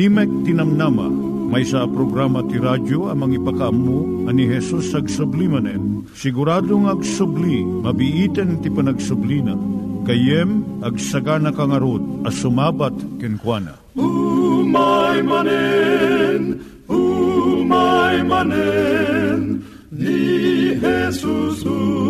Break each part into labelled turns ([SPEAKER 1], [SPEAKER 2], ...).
[SPEAKER 1] Timek Tinamnama, may sa programa ti radyo amang ipakaamu ani Hesus ag sublimanen. Siguradong ag subli, mabiiten ti panagsublina. Kayem ag sagana kangarot as sumabat kenkwana.
[SPEAKER 2] Umay manen, umay manen, ni Jesus umay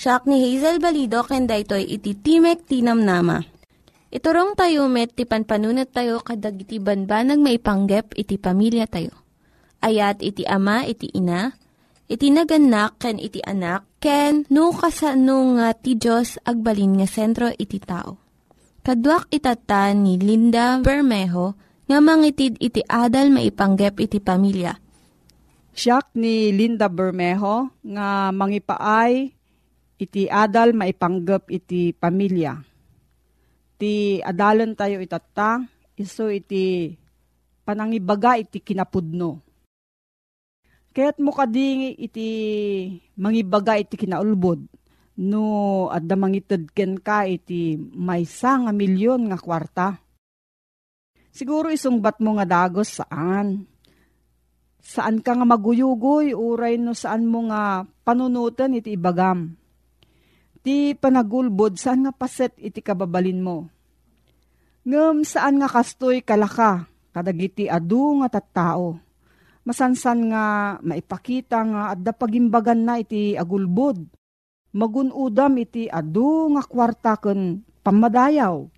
[SPEAKER 3] Siya ni Hazel Balido, kenda ito'y iti Timek Tinam Nama. Iturong tayo met, ti panpanunat tayo kadag iti banbanag maipanggep iti pamilya tayo. Ayat iti ama, iti ina, iti naganak, ken iti anak, ken no kasano nga ti Diyos agbalin nga sentro iti tao. Kaduak itatan ni Linda Bermejo, nga mangitid iti adal maipanggep iti pamilya.
[SPEAKER 4] Siyak ni Linda Bermejo nga mangipaay iti adal maipanggep iti pamilya. Ti adalan tayo itata, iso iti panangibaga iti kinapudno. Kaya't mo kading iti mangibaga iti kinaulbod no adda mangitid ken ka iti maysa nga milyon nga kwarta Siguro isungbat mo nga dagos saan? Saan ka nga maguyugoy, uray no saan mo nga panunutan iti ibagam. Ti panagulbod, saan nga paset iti kababalin mo? Ngem saan nga kastoy kalaka, kadagiti adu nga tattao. Masansan nga maipakita nga adda pagimbagan na iti agulbod. Magunudam iti adu nga kwarta ken pamadayaw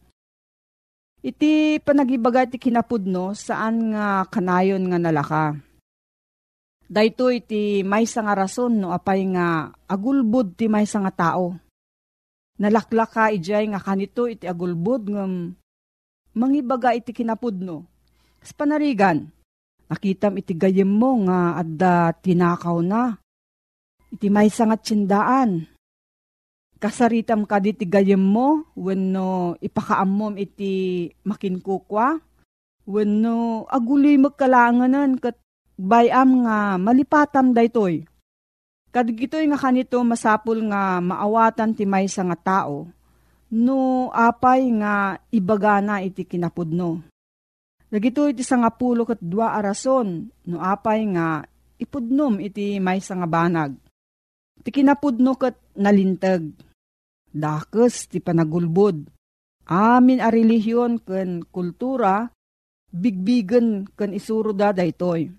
[SPEAKER 4] Iti panagibaga ti kinapudno saan nga kanayon nga nalaka. Dayto iti may nga rason no apay nga agulbud ti may nga tao. Nalaklaka ijay nga kanito iti agulbud ngam mangibaga iti kinapudno. Kas panarigan, nakitam iti gayem mo nga adda tinakaw na. Iti may nga tsindaan kasaritam ka di gayem mo, wenno ipakaammom iti makinkukwa, wenno aguloy magkalanganan kat bayam nga malipatam daytoy. Kadigitoy nga kanito masapul nga maawatan ti maysa nga tao, no apay nga ibagana iti kinapudno. Dagito iti sangapulo kat dua arason, no apay nga ipudnom iti maysa nga banag. Ti kinapudno kat nalintag dakes ti panagulbod. Amin a relihiyon ken kultura, bigbigen ken isuro da daytoy.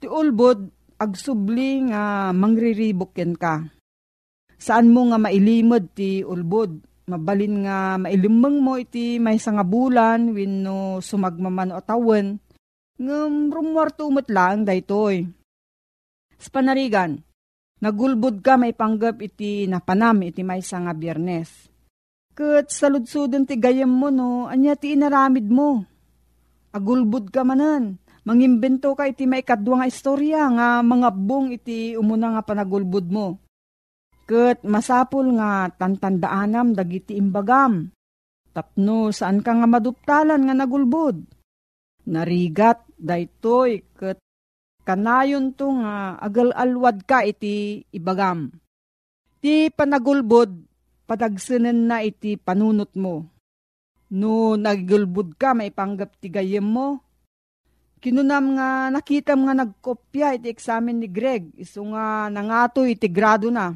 [SPEAKER 4] Ti ulbod, agsubli nga mangriribok ka. Saan mo nga mailimod ti ulbod, mabalin nga mailimang mo iti may nga bulan wenno sumagmaman o tawen, ngam rumwarto lang daytoy. Sa panarigan, Nagulbud ka may panggap iti napanam iti may nga biyernes. Kat saludsudon ti gayam mo no, anya ti inaramid mo. Agulbud ka manan. Mangimbento ka iti may kadwa nga istorya nga mga bong iti umuna nga panagulbud mo. Ket masapul nga tantandaanam dagiti imbagam. Tapno saan ka nga maduptalan nga nagulbod. Narigat daytoy ket kanayon to nga agal-alwad ka iti ibagam. Ti panagulbod, padagsanan na iti panunot mo. No nagulbod ka, maipanggap ti gayem mo. Kinunam nga nakita nga nagkopya iti examen ni Greg. Iso nga nangato iti grado na.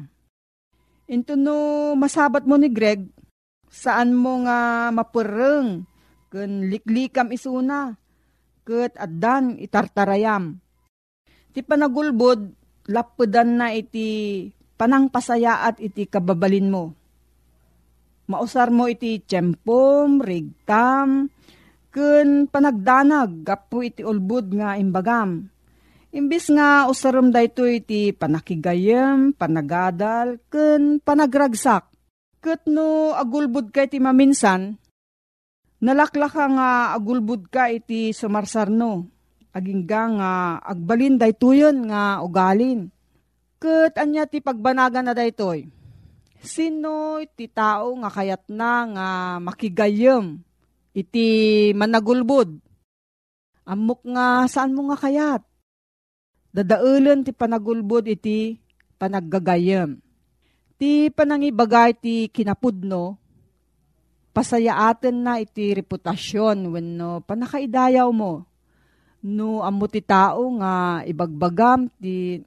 [SPEAKER 4] Into no masabat mo ni Greg, saan mo nga mapureng, kun liklikam isuna, ket addan itartarayam Ti panagulbod, lapudan na iti panangpasayaat iti kababalin mo. Mausar mo iti tiyempom, rigtam, kun panagdanag, gapu iti ulbud nga imbagam. Imbis nga usaram dayto iti panakigayem, panagadal, kun panagragsak. Kat no agulbud ka iti maminsan, nalaklaka nga agulbud ka iti sumarsarno agingga nga agbalin daytoyon nga ugalin. Ket anya ti pagbanagan na daytoy. Sino iti tao nga kayat na nga makigayem iti managulbod. Amok nga saan mo nga kayat. Dadaulan ti panagulbod iti panaggagayem. Ti panangibagay ti kinapudno, pasayaaten na iti reputasyon wenno panakaidayaw mo no amo ti tao nga ibagbagam ti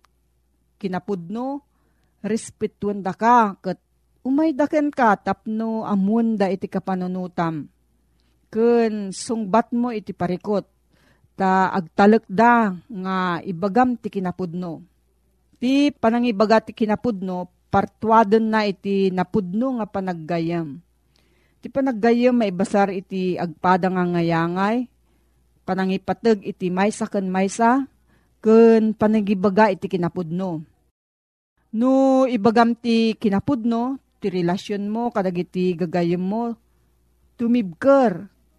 [SPEAKER 4] kinapudno respetuan da ka ket umay daken ka tapno amun da iti kapanunutam ken sungbat mo iti parikot. Ta agtalek da nga ibagam ti kinapudno. Ti panangibaga ti kinapudno partuaden na iti napudno nga panaggayam. Ti panaggayam maibasar iti agpada nga ngayangay panangipateg iti maysa ken maysa ken panagibaga iti kinapudno. No ibagam ti kinapudno, ti relasyon mo kadagiti gagayem mo, tumibker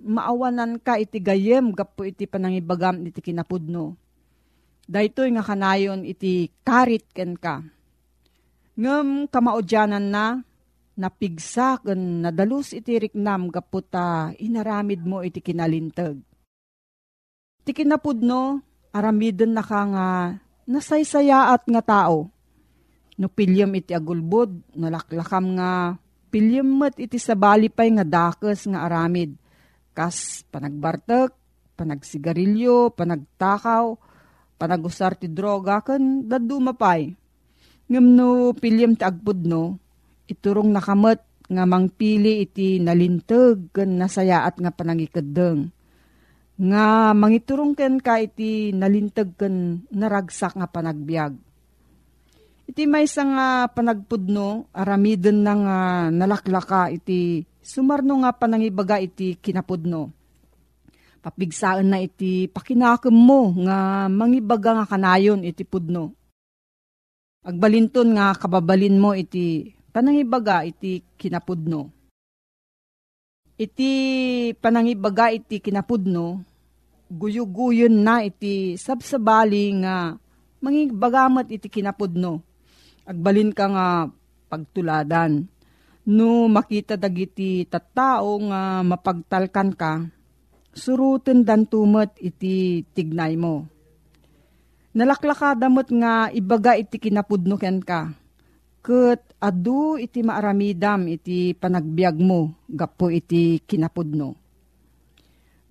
[SPEAKER 4] maawanan ka iti gayem gapo iti panangibagam iti kinapudno. Daytoy nga kanayon iti karit ken ka. Ngem kamaudyanan na napigsa ken nadalus iti riknam gapo ta inaramid mo iti kinalintag Ti kinapudno, aramiden na ka nga nasaysayaat nga tao. No pilyam iti agulbod, nalaklakam nga pilyam met iti sabali pay nga dakes nga aramid. Kas panagbartek, panagsigarilyo, panagtakaw, panagusar ti droga, kan dadumapay. Ngam no pilyam ti agpudno, iturong nakamet nga mangpili iti nalintag kan nasayaat nga panangikadeng nga mangiturong ken ka iti nalintag ken naragsak nga panagbiag. Iti may nga panagpudno, aramiden na nga nalaklaka iti sumarno nga panangibaga iti kinapudno. Papigsaan na iti pakinakem mo nga mangibaga nga kanayon iti pudno. Agbalinton nga kababalin mo iti panangibaga iti kinapudno iti panangibaga iti kinapudno, guyuguyon na iti sabsabali nga mangibagamat iti kinapudno. Agbalin ka nga pagtuladan. No makita dagiti tattao nga mapagtalkan ka, suruten dan tumet iti tignay mo. Nalaklakadamot nga ibaga iti kinapudno ken ka Ket adu iti maaramidam iti panagbiag mo, gapo iti kinapudno.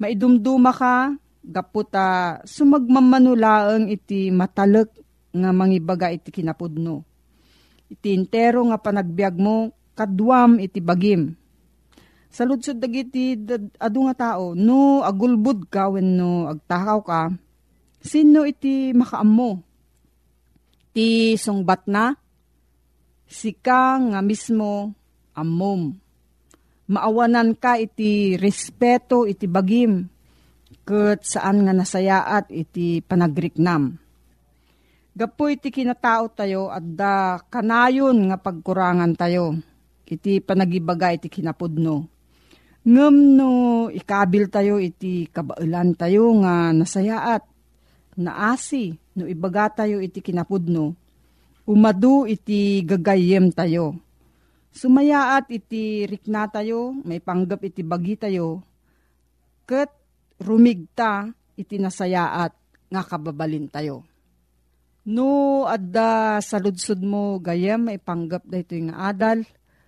[SPEAKER 4] Maidumduma ka, gapo ta sumagmamanulaang iti matalek nga mangibaga iti kinapudno. Iti intero nga panagbiag mo, kadwam iti bagim. Saludsod dagiti adu nga tao, no agulbud ka when no agtakaw ka, sino iti makaam mo? Ti sungbat na, sika nga mismo amom. Maawanan ka iti respeto iti bagim, ket saan nga nasayaat iti panagriknam. Gapo iti kinatao tayo at da kanayon nga pagkurangan tayo. Iti panagibaga iti kinapudno. Ngem no ikabil tayo iti kabailan tayo nga nasayaat. Naasi no ibaga tayo iti kinapudno. Umadu iti gagayem tayo. Sumayaat iti rikna tayo, may panggap iti bagi tayo. Ket rumigta iti nasayaat nga kababalin tayo. No, adda sa ludsud mo gayam may panggap da ito yung adal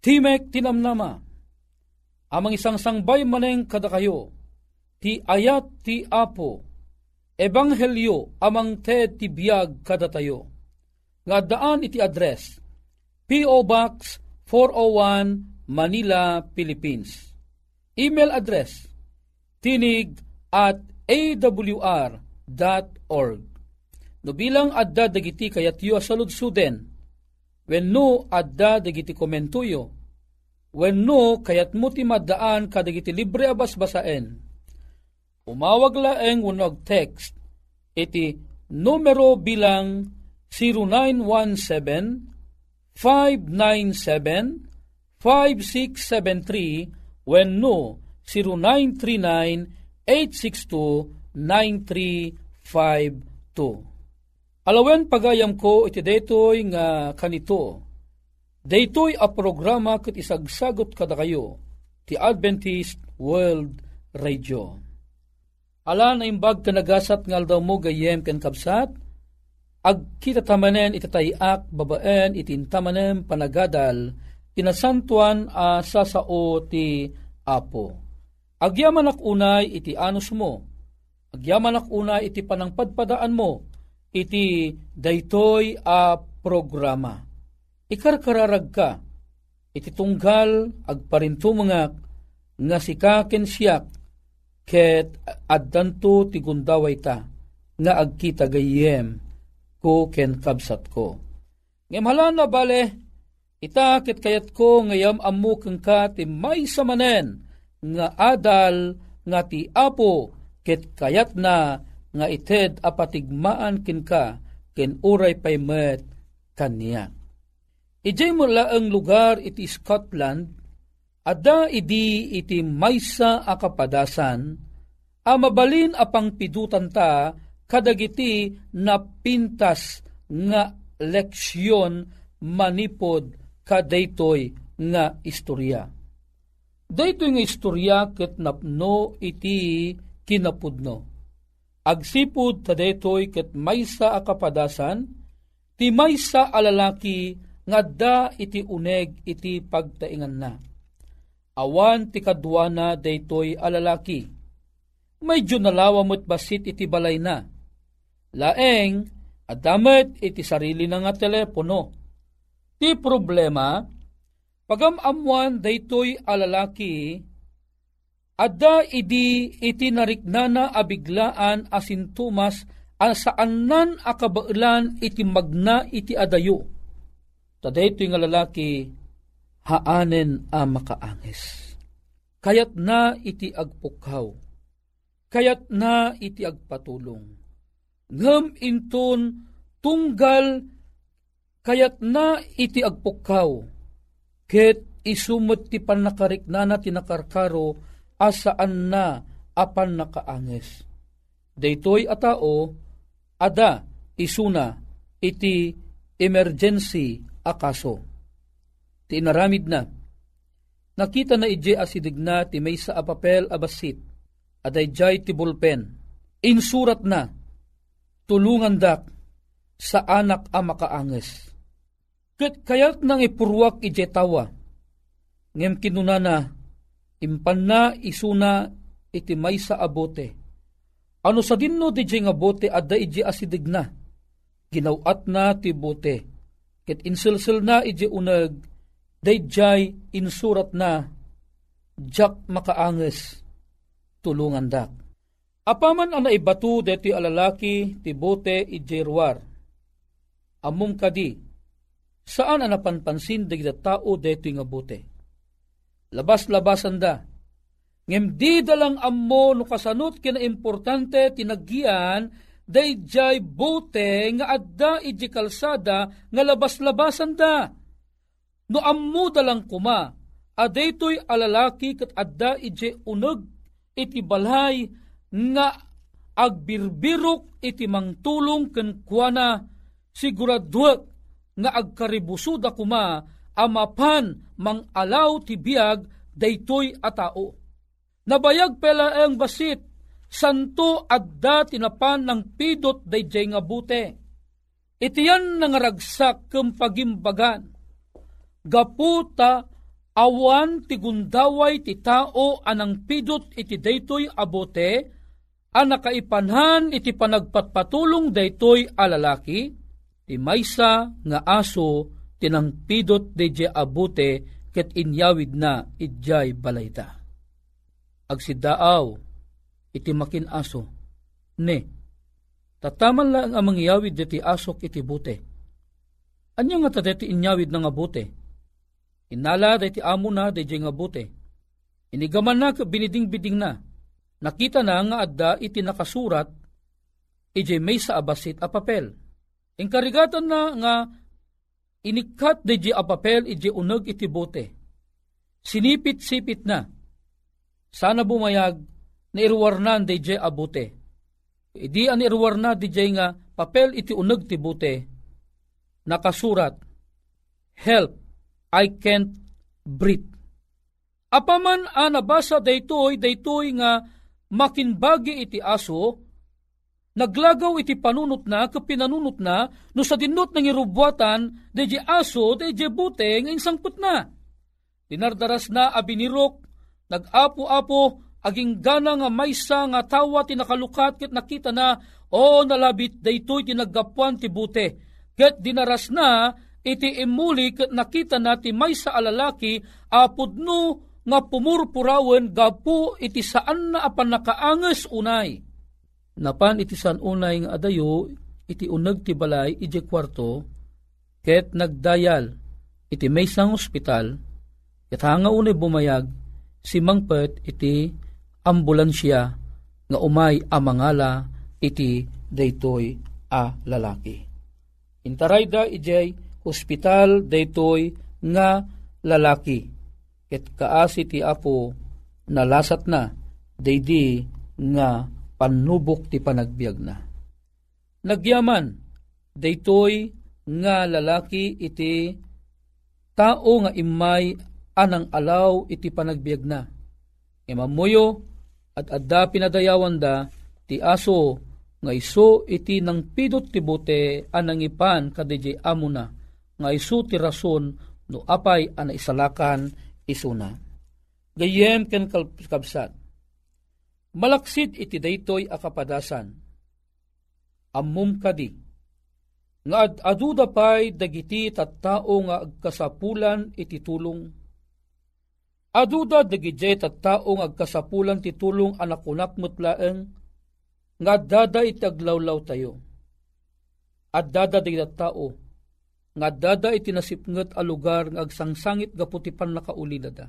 [SPEAKER 5] Timek tinamnama, amang isang sangbay maneng kada kayo, ti ayat ti apo, ebanghelyo amang te ti biyag kada tayo. Nga daan iti address, P.O. Box 401 Manila, Philippines. Email address, tinig at awr.org. No bilang adda dagiti kayat yu asaludsuden, wenno adda dagiti komentuyo, wenno kayat mo ti maddaan kadagiti libre abas basaen. Umawag laeng wenno text iti numero bilang 0917 597 5673 wenno 0939 862 9352 Alawen pagayam ko iti daytoy nga kanito. Daytoy a programa ket isagsagot kada kayo ti Adventist World Radio. Ala na imbag kanagasat ngal daw mo gayem ken kapsat, agkita tamanen itatayak babaen itintamanen panagadal tinasantuan a sasao ti Apo. Agyaman ak unay iti anus mo, agyaman ak unay iti panangpadpadaan mo, iti daytoy a programa. Ikarkararag ka, iti tunggal agparintumangak nga sikaken siyak ket addanto ti gundaway ta nga agkita gayem ko ken kabsat ko. Ngem na bale, ita ket kayat ko ngayam ammo keng ka ti may samanen nga adal nga ti apo ket kayat na nga ited apatigmaan kin ka ken uray paymet kaniya. Ijay mo ang lugar iti Scotland, ada idi iti maysa akapadasan, a mabalin apang pidutan ta kadagiti na pintas nga leksyon manipod kadaytoy nga istorya. Daytoy nga istorya ket napno iti kinapudno agsipud tadetoy ket maysa a kapadasan, ti maysa alalaki nga da iti uneg iti pagtaingan na. Awan ti kadwana daytoy alalaki. Medyo nalawa mo't basit iti balay na. Laeng, adamet iti sarili na nga telepono. Ti problema, pagamamuan daytoy alalaki, Ada idi iti nariknana abiglaan asin tumas ang saanan akabailan iti magna iti adayo. Tada ito nga lalaki haanen a makaangis. Kayat na iti agpukaw. Kayat na iti agpatulong. Ngam inton tunggal kayat na iti agpukaw. ket isumot ti pannakariknana tinakarkaro asaan na apan nakaanges. Daytoy a tao, ada isuna iti emergency akaso. Ti inaramid na. Nakita na ije asidig na ti may sa apapel abasit, aday jay ti bulpen. Insurat na, tulungan dak sa anak a makaanges. Kat kayat nang ipurwak ije tawa, ngem kinunana, impan na isuna iti may sa abote. Ano sa dinno di nga bote adda ije asidig na, ginawat na ti bote, ket insilsil na ije unag, dayjay insurat na, jak makaanges, tulungan dak. Apaman ang naibatu deti alalaki ti bote ije ruar. Amum kadi, saan ang napanpansin dagiti tao deti nga bote. Labas-labasan da, ngem di dalang ammo no kasanot kina importante tinaggian dayjay bote nga adda iji kalsada nga labas-labasan da. No ammo dalang kuma, adaytoy alalaki kat adda iji uneg iti balay nga agbirbirok iti mangtulong ken kuana siguraduak nga agkaribusuda kuma amapan mang alaw ti biag daytoy a tao. Nabayag pela ang basit, santo adda tinapan ng pidot dayjay nga bute. Itiyan nangaragsak kem pagimbagan. Gaputa awan ti gundaway ti tao anang pidot iti daytoy abote, ang nakaipanhan iti panagpatpatulong daytoy alalaki, ti maysa nga aso tinangpidot dayjay abute ket inyawid na idjay balayta agsidaaw iti makin aso. Ne, tataman lang ang mangyawid diti asok iti bute. Anya nga tadeti inyawid na nga bute? Inala diti amo na diti nga bute. Inigaman na biniding-biding na. Nakita na nga adda iti nakasurat iti may sa abasit a papel. Inkarigatan na nga inikat di a papel iti uneg iti bote. Sinipit-sipit na sana bumayag na irwarnan DJ abute. Idi an irwarna DJ nga papel iti uneg ti bute. Nakasurat, Help, I can't breathe. Apaman a nabasa daytoy daytoy nga makinbagi iti aso, naglagaw iti panunot na, kapinanunot na, no sa dinot ng irubwatan, deje aso, deje bute, nga insangput na. Dinardaras na abinirok, nag-apo-apo aging gana nga maysa nga tawa tinakalukat ket nakita na o nalabit daytoy tinaggapuan ti bute ket dinaras na iti imuli ket nakita na ti maysa alalaki apudno nga pumurpurawen gapu iti saan na apan nakaanges unay napan iti saan unay nga adayo iti uneg ti balay iti kwarto ket nagdayal iti maysang ospital ket hanga unay bumayag si mangpet iti ambulansya nga umay amangala iti daytoy a lalaki. Intarayda ijay hospital daytoy nga lalaki. Ket kaasi ti apo nalasat na daydi nga panubok ti panagbiag na. Nagyaman daytoy nga lalaki iti tao nga imay anang alaw iti panagbiag na. Imamuyo at adda pinadayawan da ti aso nga iso iti nang pidot ti bote anang ipan kadiji amo na nga iso ti rason no apay ana isalakan isuna. Gayem ken kabsat. Malaksid iti daytoy akapadasan. Ammum kadi nga ad aduda pay dagiti tattao nga agkasapulan iti tulong Aduda dagijay tattaong agkasapulan ti tulong anak unak mutlaeng nga dada itaglawlaw tayo. At dada di tao nga dada itinasipnget a lugar nga agsangsangit gaputipan nakaulidada.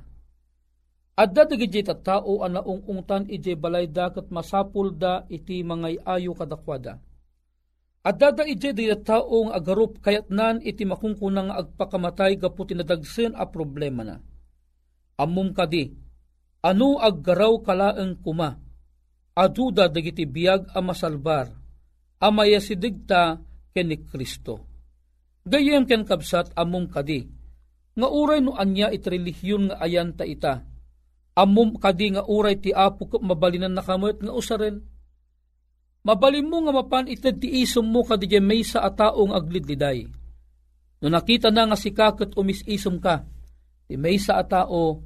[SPEAKER 5] At dada gijay tattao anaong ungtan ijay balay dakat masapul da iti mangay ayo kadakwada. At dada ije di taong agarup kayat nan iti makungkunang agpakamatay gapu tinadagsen a problema na. Amum kadi, ano aggaraw kalaeng kuma, aduda dagiti biyag a masalbar, amaya sidigta ken ni Kristo. Gayem ken kabsat amum kadi, nga uray no anya iti relihiyon nga ayan ta ita, amum kadi nga uray ti apo mabalinan nakamot nga usaren, Mabalim mo nga mapan ited ti isom mo kadigya may sa ataong aglidliday. No nakita na nga si kakot umisisom ka, ti may sa atao,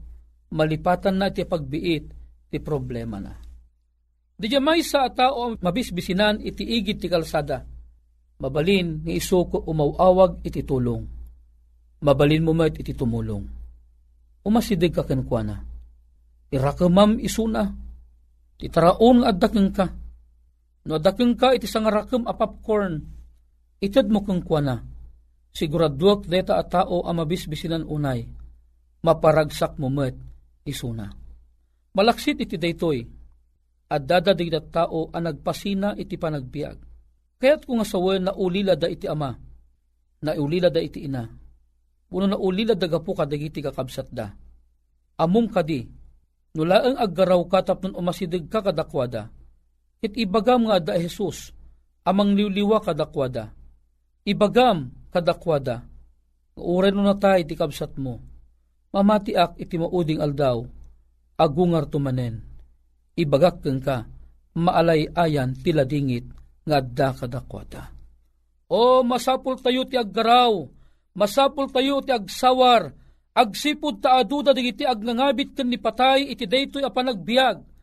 [SPEAKER 5] malipatan na ti pagbiit, ti problema na. Di may sa atao mabisbisinan iti igit ti kalsada. Mabalin ni isuko umawawag iti tulong. Mabalin mo met iti tumulong. Umasidig ka kenkwana. Irakamam isuna. Titaraon nga adakeng ka No dakeng ka iti sangarakam a popcorn, itad mo kang kuana. Siguraduak deta a tao a mabisbisinan unay, maparagsak mo met isuna. Malaksit iti daytoy, at dadadig da tao a nagpasina iti panagbiag. Kaya't kung asawen na ulila da iti ama, na ulila da iti ina, puno na ulila da gapu kadagiti kakabsat da. Amum kadi, nulaang aggaraw ka tapnon umasidig ka kadakwada, It ibagam nga da Jesus, amang liwliwa kadakwada. Ibagam kadakwada. Uray no natay ti kabsat mo. Mamatiak iti mauding aldaw, agungar tumanen. Ibagak keng ka, maalay ayan tila dingit nga da kadakwada. O masapul tayo ti aggaraw, masapul tayo ti agsawar, agsipod ta aduda digiti agnangabit ken ni patay iti daytoy a panagbiag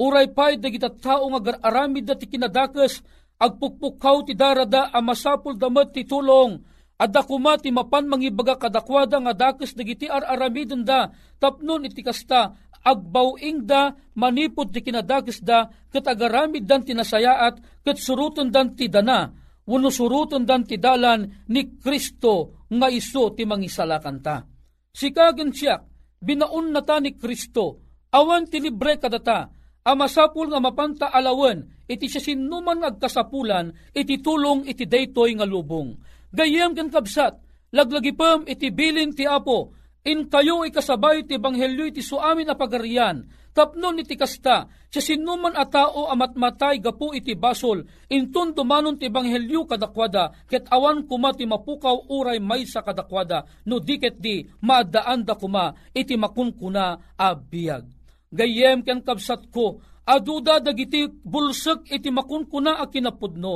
[SPEAKER 5] Uray pay dagita tao nga aramid da ti kinadakes, agpukpukaw ti darada a masapul damat ti tulong, adda kuma ti mapan mangibaga kadakwada nga dakes dagiti ar-aramidon da, tapnon iti kasta, agbawing da, manipod ti kinadakes da, kat agaramid dan ti nasayaat, kat suruton dan ti dana, wano suruton dan ti dalan ni Kristo nga iso ti mangisalakan ta. Sikagan siya, binaun na ta ni Kristo, awan ti libre kadata, amasapul nga mapanta alawen, iti siya sinuman agkasapulan, iti tulong iti daytoy nga lubong. Gayem ken kabsat, laglagipem iti bilin ti apo, in kayo ikasabay ti banghelyo iti suamin a pagarian, tapnon iti kasta, siya sinuman a tao amatmatay gapu iti basol, intun tumanon ti banghelyo kadakwada, ket awan kuma ti mapukaw uray may sa kadakwada, no diket di maadaan da kuma iti makunkuna a biyag. Gayem ken kabsat ko, aduda dagiti bulsek iti makunkuna a kinapudno,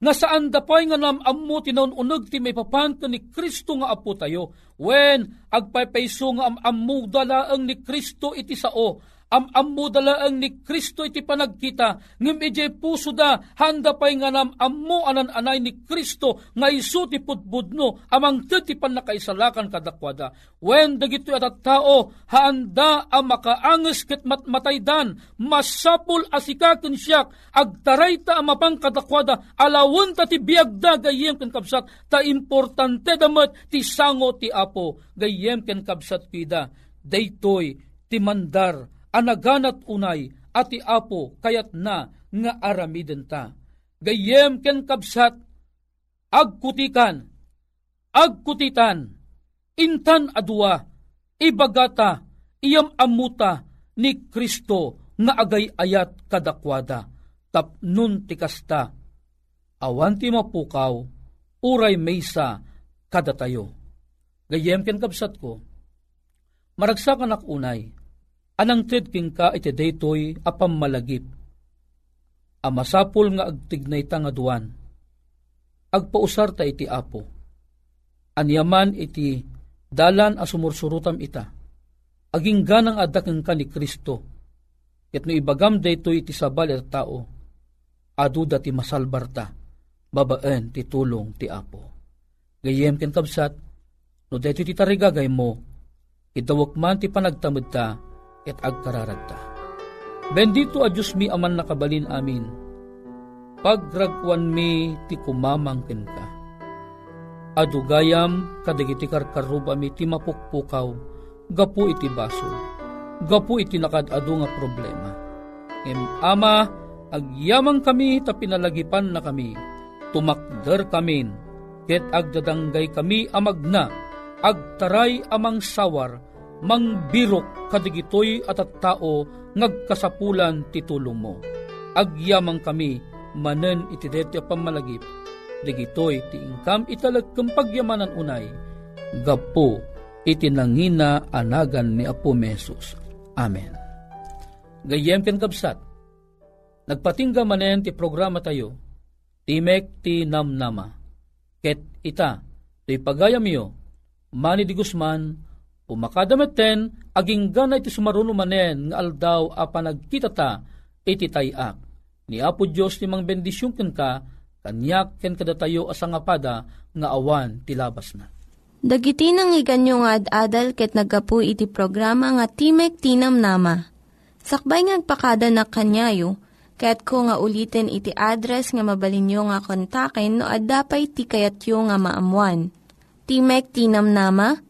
[SPEAKER 5] nga saan dapay nga nam ammo tinaununog ti may papanto ni Kristo nga apo tayo, when agpaypayso nga am ammo dalaang ni Kristo iti sao, am ammo dalaang ni Kristo iti panagkita, ngem ije puso da, handa pay nga nam ammo anan anay ni Kristo, nga isu ti putbudno, amang ti panakaisalakan kadakwada. When dagito at tao, handa ang makaanges ket matmataydan, masapul asikaken siyak, agtaray ta amapang kadakwada, alawon ta ti biagda gayem ken kabsat, ta importante damat ti sango ti apo, gayem ken kabsat pida, daytoy ti mandar anaganat unay ati apo kayat na nga aramiden ta. Gayem ken kabsat, agkutikan, agkutitan, intan adua, ibagata, iyam amuta ni Kristo nga agay ayat kadakwada, tapnun tikasta, awan ti mapukaw, uray maysa kadatayo. Gayem ken kabsat ko, maragsakan ak unay, anang ted king ka iti daytoy apam malagip. Amasapol nga agtignay ta nga. Agpausar ta iti apo. Anyaman iti dalan a sumursurutam ita. Aging ganang adakeng ka ni Kristo. Ket no ibagam daytoy iti sabal iti tao. Aduda ti masalbar ta. Babaen ti tulong ti apo. Gayem ken kabsat, no daytoy ti tarigagay mo, idawak man ti panagtamad ta, et agkararagta. Bendito a Diyos mi aman nakabalin amin, pagragwan mi ti kumamang ken ka. Adugayam kadagiti karkaruba mi ti mapukpukaw, gapu iti baso, gapu iti nakadado nga problema. Ngem ama, agyamang kami ta pinalagipan na kami, tumakder kamin, ket agdadanggay kami amagna, agtaray amang sawar, mangbirok kadigitoy at at tao ngagkasapulan titulong mo. Agyamang kami, manen iti deti pamalagip, digitoy ti ingkam italag pagyamanan unay, gapo iti nangina anagan ni Apo Mesus. Amen. Gayem ken kabsat, nagpatingga manen ti programa tayo, Timek ti namnama. Ket ita, ti pagayam yo, Manny di Guzman, pumakadamet ten, aging ganay ti sumaruno manen, nga aldaw a ta, iti tayak. Ni Apo Diyos ti mang bendisyon ken ka, kanyak ken kadatayo asangapada, nga awan ti labas na.
[SPEAKER 3] Dagiti nang iganyo nga ad-adal ket nagapu iti programa nga Timek Tinam Nama. Sakbay ngagpakada na kanyayo, Kaya't ko nga ulitin iti address nga mabalinyo nga kontaken no ad-dapay ti kayatyo nga maamuan. Timek Tinam Nama,